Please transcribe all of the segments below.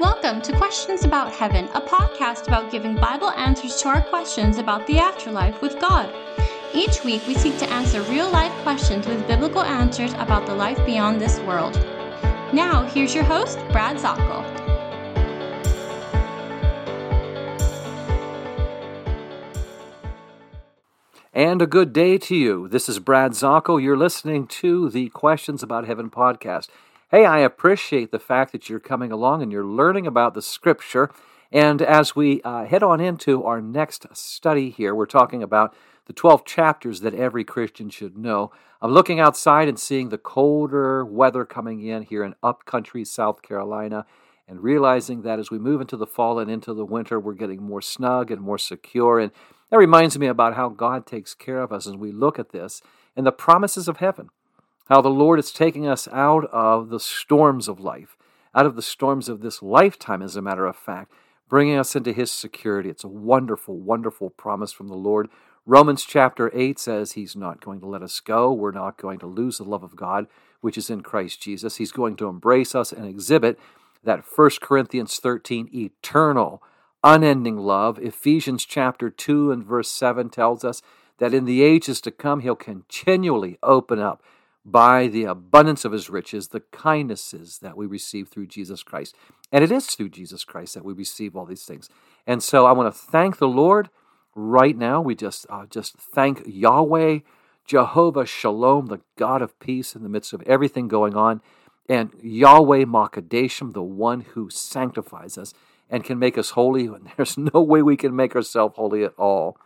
Welcome to Questions About Heaven, a podcast about giving Bible answers to our questions about the afterlife with God. Each week, we seek to answer real life questions with biblical answers about the life beyond this world. Now, here's your host, Brad Zockel. And a good day to you. This is Brad Zockel. You're listening to the Questions About Heaven podcast. Hey, I appreciate the fact that you're coming along and you're learning about the scripture. And as we uh, head on into our next study here, we're talking about the 12 chapters that every Christian should know. I'm looking outside and seeing the colder weather coming in here in upcountry South Carolina and realizing that as we move into the fall and into the winter, we're getting more snug and more secure. And that reminds me about how God takes care of us as we look at this and the promises of heaven how the Lord is taking us out of the storms of life, out of the storms of this lifetime, as a matter of fact, bringing us into His security. It's a wonderful, wonderful promise from the Lord. Romans chapter 8 says He's not going to let us go. We're not going to lose the love of God, which is in Christ Jesus. He's going to embrace us and exhibit that 1 Corinthians 13 eternal, unending love. Ephesians chapter 2 and verse 7 tells us that in the ages to come, He'll continually open up by the abundance of his riches, the kindnesses that we receive through Jesus Christ. And it is through Jesus Christ that we receive all these things. And so I want to thank the Lord right now. We just uh, just thank Yahweh, Jehovah Shalom, the God of peace in the midst of everything going on, and Yahweh Makadeshim, the one who sanctifies us and can make us holy. And there's no way we can make ourselves holy at all.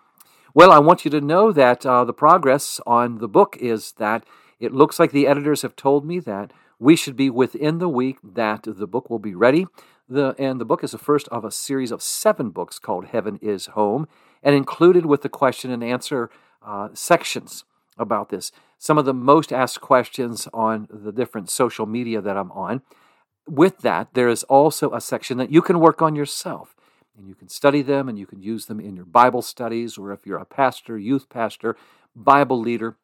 Well, I want you to know that uh, the progress on the book is that it looks like the editors have told me that we should be within the week that the book will be ready. The, and the book is the first of a series of seven books called Heaven is Home, and included with the question and answer uh, sections about this. Some of the most asked questions on the different social media that I'm on. With that, there is also a section that you can work on yourself. And you can study them and you can use them in your Bible studies, or if you're a pastor, youth pastor, Bible leader,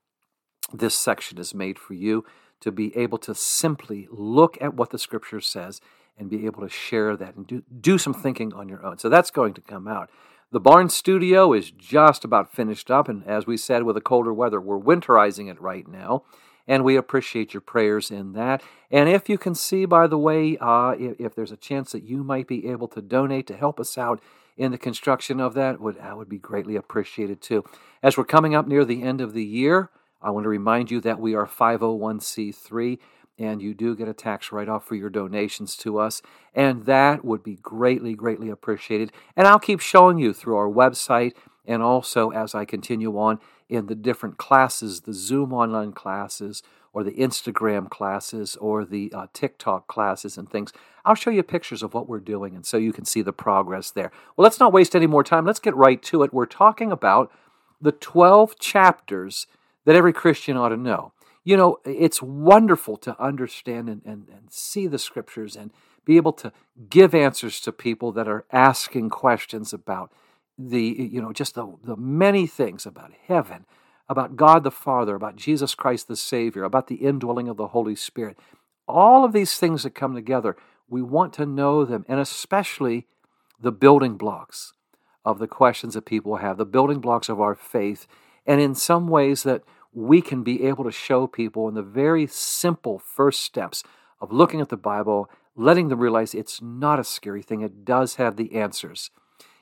this section is made for you to be able to simply look at what the scripture says and be able to share that and do, do some thinking on your own. So that's going to come out. The barn studio is just about finished up, and as we said, with the colder weather, we're winterizing it right now, and we appreciate your prayers in that. And if you can see, by the way, uh, if, if, there's a chance that you might be able to donate to help us out in the construction of that, would that would be greatly appreciated too. As we're coming up near the end of the year, I want to remind you that we are 501c3 and you do get a tax write off for your donations to us. And that would be greatly, greatly appreciated. And I'll keep showing you through our website and also as I continue on in the different classes, the Zoom online classes, or the Instagram classes, or the uh, TikTok classes and things. I'll show you pictures of what we're doing, and so you can see the progress there. Well, let's not waste any more time. Let's get right to it. We're talking about the 12 chapters that every Christian ought to know. You know, it's wonderful to understand and, and, and see the scriptures and be able to give answers to people that are asking questions about the, you know, just the, the many things about heaven, about God the Father, about Jesus Christ the Savior, about the indwelling of the Holy Spirit. All of these things that come together, we want to know them, and especially the building blocks of the questions that people have, the building blocks of our faith, and in some ways that we can be able to show people in the very simple first steps of looking at the Bible, letting them realize it's not a scary thing, it does have the answers.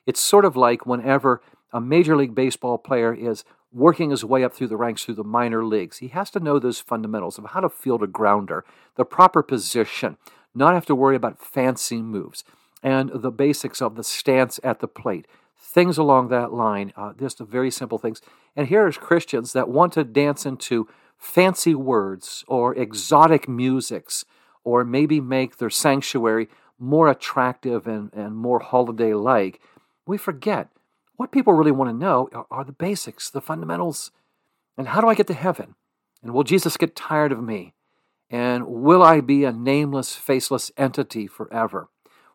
It's sort of like whenever a Major League Baseball player is working his way up through the ranks through the minor leagues, he has to know those fundamentals of how to field a grounder, the proper position, not have to worry about fancy moves, and the basics of the stance at the plate things along that line, uh, just very simple things. And here's Christians that want to dance into fancy words or exotic musics, or maybe make their sanctuary more attractive and, and more holiday like. We forget what people really want to know are, are the basics, the fundamentals. And how do I get to heaven? And will Jesus get tired of me? And will I be a nameless, faceless entity forever?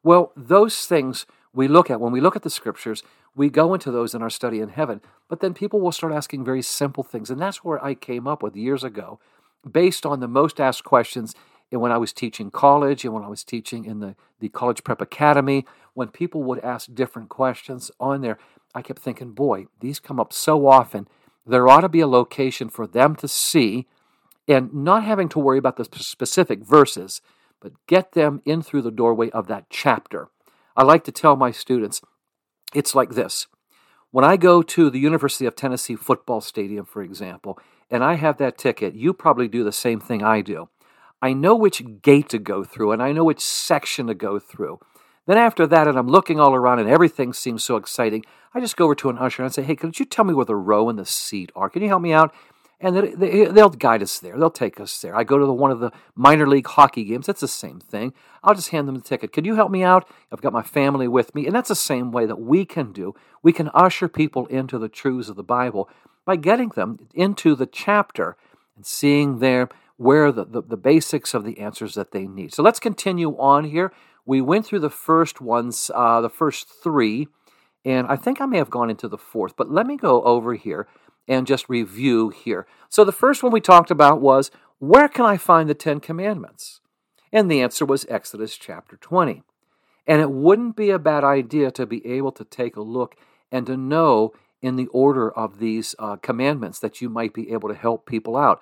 Well, those things we look at when we look at the scriptures, we go into those in our study in heaven. But then people will start asking very simple things. And that's where I came up with years ago, based on the most asked questions and when I was teaching college and when I was teaching in the, the College Prep Academy, when people would ask different questions on there, I kept thinking, boy, these come up so often. There ought to be a location for them to see and not having to worry about the specific verses, but get them in through the doorway of that chapter. I like to tell my students, it's like this. When I go to the University of Tennessee football stadium, for example, and I have that ticket, you probably do the same thing I do. I know which gate to go through and I know which section to go through. Then after that, and I'm looking all around and everything seems so exciting, I just go over to an usher and say, Hey, could you tell me where the row and the seat are? Can you help me out? And they, they'll guide us there. They'll take us there. I go to the, one of the minor league hockey games. That's the same thing. I'll just hand them the ticket. Could you help me out? I've got my family with me. And that's the same way that we can do. We can usher people into the truths of the Bible by getting them into the chapter and seeing there where the, the, the basics of the answers that they need. So let's continue on here. We went through the first ones, uh, the first three, and I think I may have gone into the fourth, but let me go over here and just review here. So the first one we talked about was where can I find the Ten Commandments? And the answer was Exodus chapter 20. And it wouldn't be a bad idea to be able to take a look and to know in the order of these uh, commandments that you might be able to help people out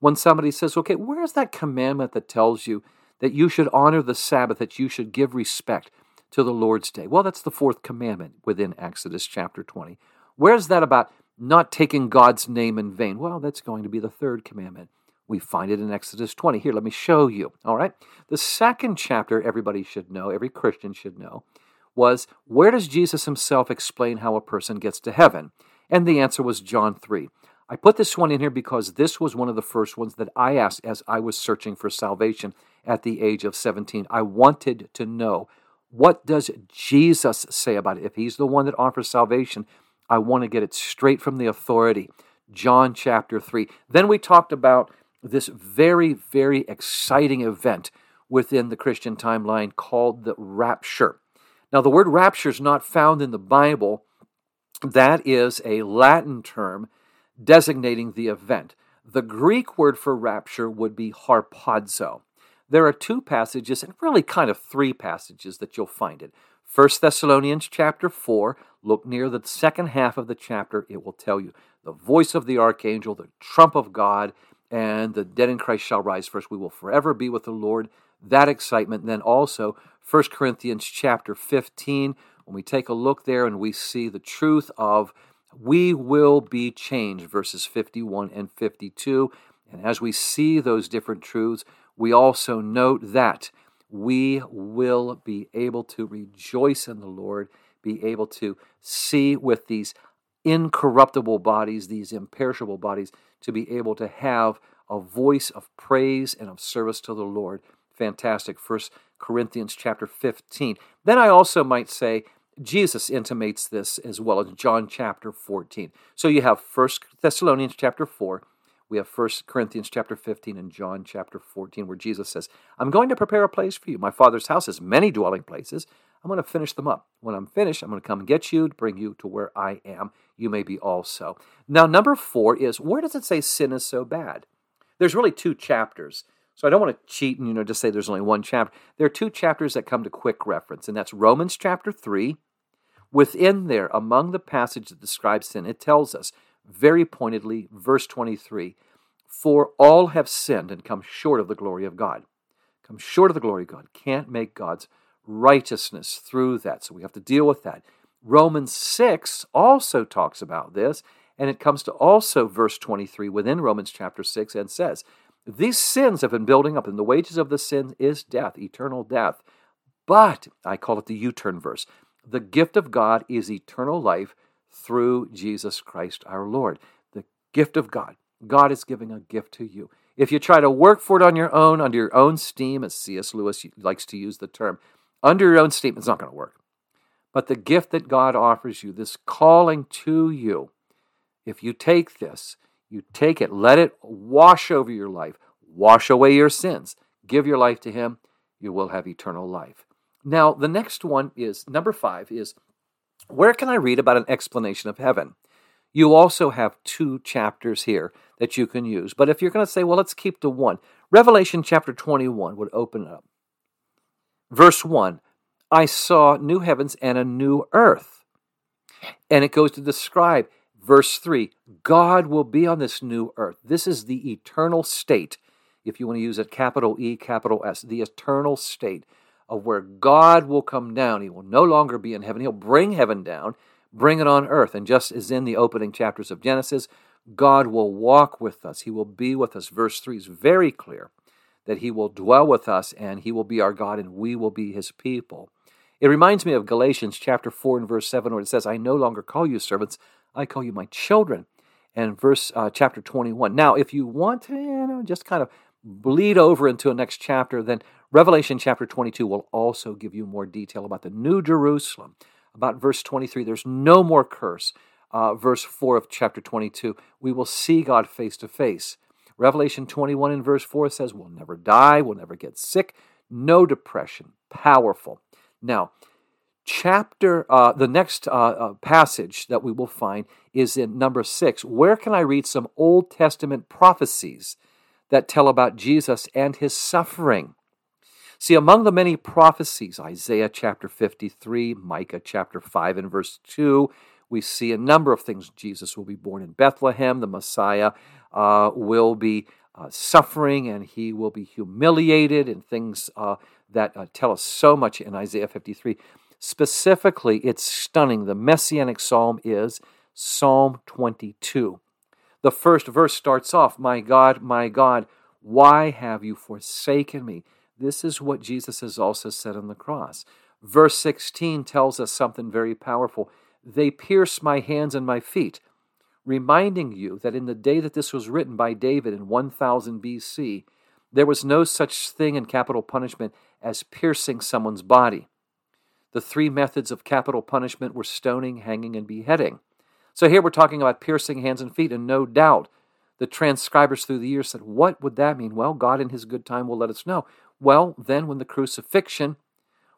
when somebody says, okay, where's that commandment that tells you that you should honor the Sabbath, that you should give respect to the Lord's day? Well, that's the fourth commandment within Exodus chapter 20. Where's that about not taking God's name in vain? Well, that's going to be the third commandment. We find it in Exodus 20. Here, let me show you. All right. The second chapter, everybody should know, every Christian should know, was where does Jesus himself explain how a person gets to heaven? And the answer was John 3. I put this one in here because this was one of the first ones that I asked as I was searching for salvation at the age of 17. I wanted to know what does Jesus say about it? If he's the one that offers salvation, I want to get it straight from the authority. John chapter 3. Then we talked about this very, very exciting event within the Christian timeline called the rapture. Now, the word rapture is not found in the Bible. That is a Latin term designating the event. The Greek word for rapture would be harpazo. There are two passages, and really kind of three passages that you'll find it. 1 Thessalonians chapter 4, look near the second half of the chapter, it will tell you the voice of the archangel, the trump of God, and the dead in Christ shall rise first. We will forever be with the Lord. That excitement. Then also 1 Corinthians chapter 15, when we take a look there and we see the truth of we will be changed, verses 51 and 52. And as we see those different truths, we also note that we will be able to rejoice in the Lord, be able to see with these incorruptible bodies, these imperishable bodies, to be able to have a voice of praise and of service to the Lord. Fantastic. First Corinthians chapter 15. Then I also might say Jesus intimates this as well in John chapter 14. So you have 1 Thessalonians chapter 4, we have 1 Corinthians chapter 15 and John chapter 14 where Jesus says, "I'm going to prepare a place for you. My Father's house has many dwelling places. I'm going to finish them up. When I'm finished, I'm going to come and get you to bring you to where I am. You may be also." Now number 4 is where does it say sin is so bad? There's really two chapters. So I don't want to cheat and you know just say there's only one chapter. There are two chapters that come to quick reference, and that's Romans chapter 3 Within there, among the passage that describes sin, it tells us very pointedly, verse 23 For all have sinned and come short of the glory of God. Come short of the glory of God. Can't make God's righteousness through that. So we have to deal with that. Romans 6 also talks about this, and it comes to also verse 23 within Romans chapter 6 and says, These sins have been building up, and the wages of the sin is death, eternal death. But, I call it the U turn verse, the gift of God is eternal life through Jesus Christ our Lord. The gift of God. God is giving a gift to you. If you try to work for it on your own, under your own steam, as C.S. Lewis likes to use the term, under your own steam, it's not going to work. But the gift that God offers you, this calling to you, if you take this, you take it, let it wash over your life, wash away your sins, give your life to Him, you will have eternal life. Now, the next one is number five is where can I read about an explanation of heaven? You also have two chapters here that you can use. But if you're going to say, well, let's keep to one, Revelation chapter 21 would open up. Verse 1 I saw new heavens and a new earth. And it goes to describe, verse 3 God will be on this new earth. This is the eternal state, if you want to use it capital E, capital S, the eternal state of where God will come down. He will no longer be in heaven. He'll bring heaven down, bring it on earth. And just as in the opening chapters of Genesis, God will walk with us. He will be with us. Verse 3 is very clear that He will dwell with us and He will be our God and we will be His people. It reminds me of Galatians chapter 4 and verse 7, where it says, I no longer call you servants, I call you my children. And verse uh, chapter 21. Now, if you want to, you know, just kind of bleed over into a next chapter, then Revelation chapter 22 will also give you more detail about the New Jerusalem. About verse 23, there's no more curse. Uh, verse 4 of chapter 22, we will see God face to face. Revelation 21 and verse 4 says, We'll never die, we'll never get sick, no depression. Powerful. Now, chapter, uh, the next uh, uh, passage that we will find is in number 6. Where can I read some Old Testament prophecies that tell about Jesus and his suffering? See, among the many prophecies, Isaiah chapter 53, Micah chapter 5 and verse 2, we see a number of things. Jesus will be born in Bethlehem, the Messiah uh, will be uh, suffering, and he will be humiliated, and things uh, that uh, tell us so much in Isaiah 53. Specifically, it's stunning. The messianic psalm is Psalm 22. The first verse starts off, My God, my God, why have you forsaken me? This is what Jesus has also said on the cross. Verse 16 tells us something very powerful. They pierced my hands and my feet, reminding you that in the day that this was written by David in 1000 BC, there was no such thing in capital punishment as piercing someone's body. The three methods of capital punishment were stoning, hanging, and beheading. So here we're talking about piercing hands and feet, and no doubt the transcribers through the years said, What would that mean? Well, God in His good time will let us know. Well, then, when the crucifixion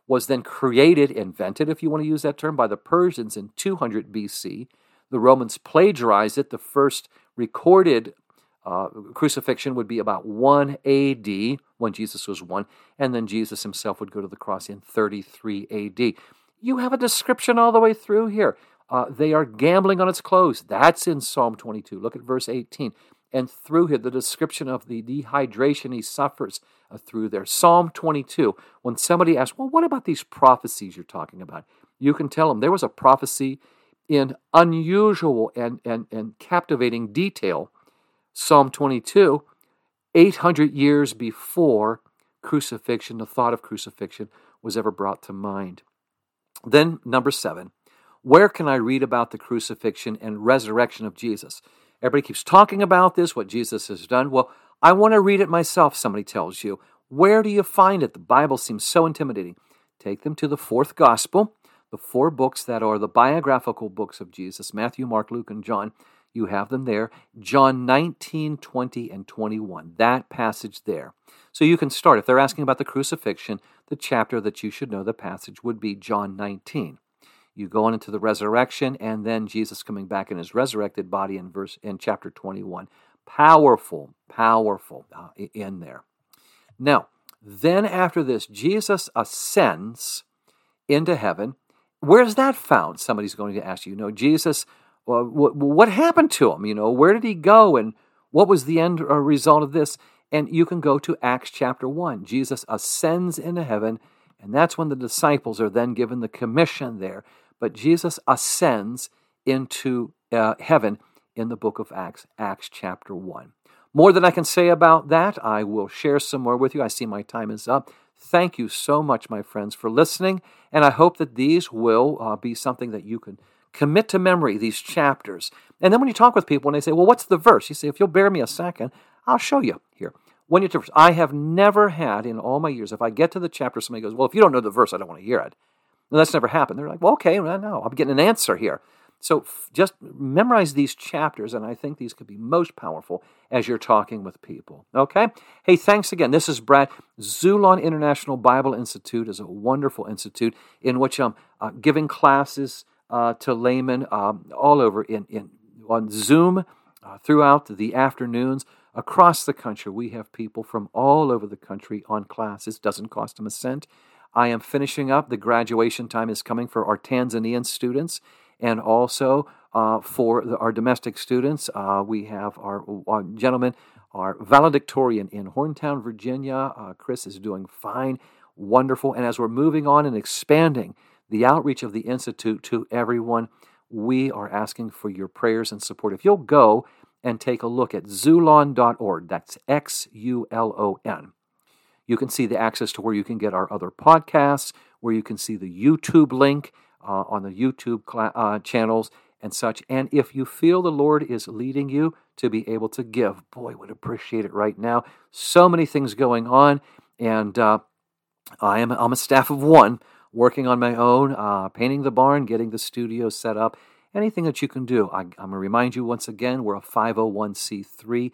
was then created, invented, if you want to use that term, by the Persians in 200 BC, the Romans plagiarized it. The first recorded uh, crucifixion would be about 1 AD, when Jesus was 1, and then Jesus himself would go to the cross in 33 AD. You have a description all the way through here. Uh, they are gambling on its clothes. That's in Psalm 22. Look at verse 18 and through here the description of the dehydration he suffers uh, through there. Psalm 22, when somebody asks, Well, what about these prophecies you're talking about? You can tell them there was a prophecy in unusual and, and, and captivating detail. Psalm 22, 800 years before crucifixion, the thought of crucifixion was ever brought to mind. Then, number seven, where can I read about the crucifixion and resurrection of Jesus? Everybody keeps talking about this, what Jesus has done. Well, I want to read it myself, somebody tells you. Where do you find it? The Bible seems so intimidating. Take them to the fourth gospel, the four books that are the biographical books of Jesus Matthew, Mark, Luke, and John. You have them there. John 19, 20, and 21. That passage there. So you can start. If they're asking about the crucifixion, the chapter that you should know the passage would be John 19. You go on into the resurrection, and then Jesus coming back in his resurrected body in verse in chapter 21. Powerful, powerful uh, in there. Now, then after this, Jesus ascends into heaven. Where's that found? Somebody's going to ask you. You know, Jesus, well, what, happened to him? You know, where did he go, and what was the end or result of this? And you can go to Acts chapter 1. Jesus ascends into heaven, and that's when the disciples are then given the commission there but Jesus ascends into uh, heaven in the book of Acts, Acts chapter 1. More than I can say about that, I will share some more with you. I see my time is up. Thank you so much, my friends, for listening, and I hope that these will uh, be something that you can commit to memory, these chapters. And then when you talk with people and they say, Well, what's the verse? You say, If you'll bear me a second, I'll show you here. When you I have never had in all my years, if I get to the chapter, somebody goes, Well, if you don't know the verse, I don't want to hear it. And that's never happened. They're like, well, okay, well, no, I'm getting an answer here. So f- just memorize these chapters, and I think these could be most powerful as you're talking with people. Okay? Hey, thanks again. This is Brad. Xulon International Bible Institute is a wonderful institute in which I'm uh, giving classes uh, to laymen um, all over in, in on Zoom uh, throughout the afternoons across the country. We have people from all over the country on classes. Doesn't cost them a cent. I am finishing up. The graduation time is coming for our Tanzanian students and also uh, for the, our domestic students. Uh, we have our, our, gentleman, our valedictorian in Horntown, Virginia. Uh, Chris is doing fine, wonderful. And as we're moving on and expanding the outreach of the Institute to everyone, we are asking for your prayers and support. If you'll go and take a look at xulon.org, that's X U L O N, you can see the access to where you can get our other podcasts, where you can see the YouTube link uh, on the YouTube cl- uh, channels and such. And if you feel the Lord is leading you to be able to give, boy, would appreciate it right now. So many things going on, and uh, I am I'm a staff of one working on my own, uh, painting the barn, getting the studio set up, anything that you can do. I, am going to remind you once again, we're a 501c3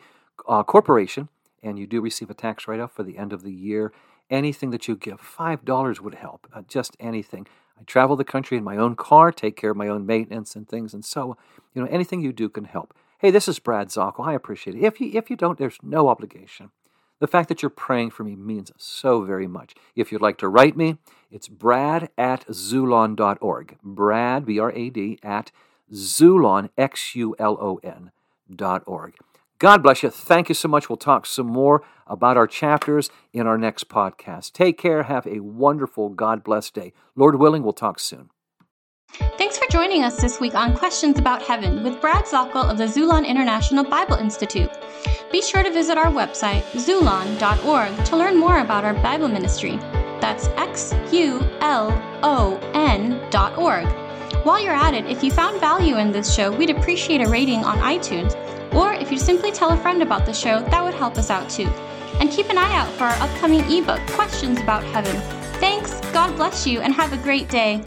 uh, corporation, and you do receive a tax write off for the end of the year. Anything that you give, $5 would help, uh, just anything. I travel the country in my own car, take care of my own maintenance and things, and so, you know, anything you do can help. Hey, this is Brad Zockel. I appreciate it. If you, if you don't, there's no obligation. The fact that you're praying for me means so very much. If you'd like to write me, it's brad at xulon.org. Brad, B R A D, at xulon, X U L O N, dot org. God bless you. Thank you so much. We'll talk some more about our chapters in our next podcast. Take care. Have a wonderful, God blessed day. Lord willing, we'll talk soon. Thanks for joining us this week on Questions About Heaven with Brad Zockel of the Xulon International Bible Institute. Be sure to visit our website, xulon.org, to learn more about our Bible ministry. That's X U L O N dot org. While you're at it, if you found value in this show, we'd appreciate a rating on iTunes, if you simply tell a friend about the show, that would help us out too. And keep an eye out for our upcoming ebook, Questions About Heaven. Thanks, God bless you, and have a great day.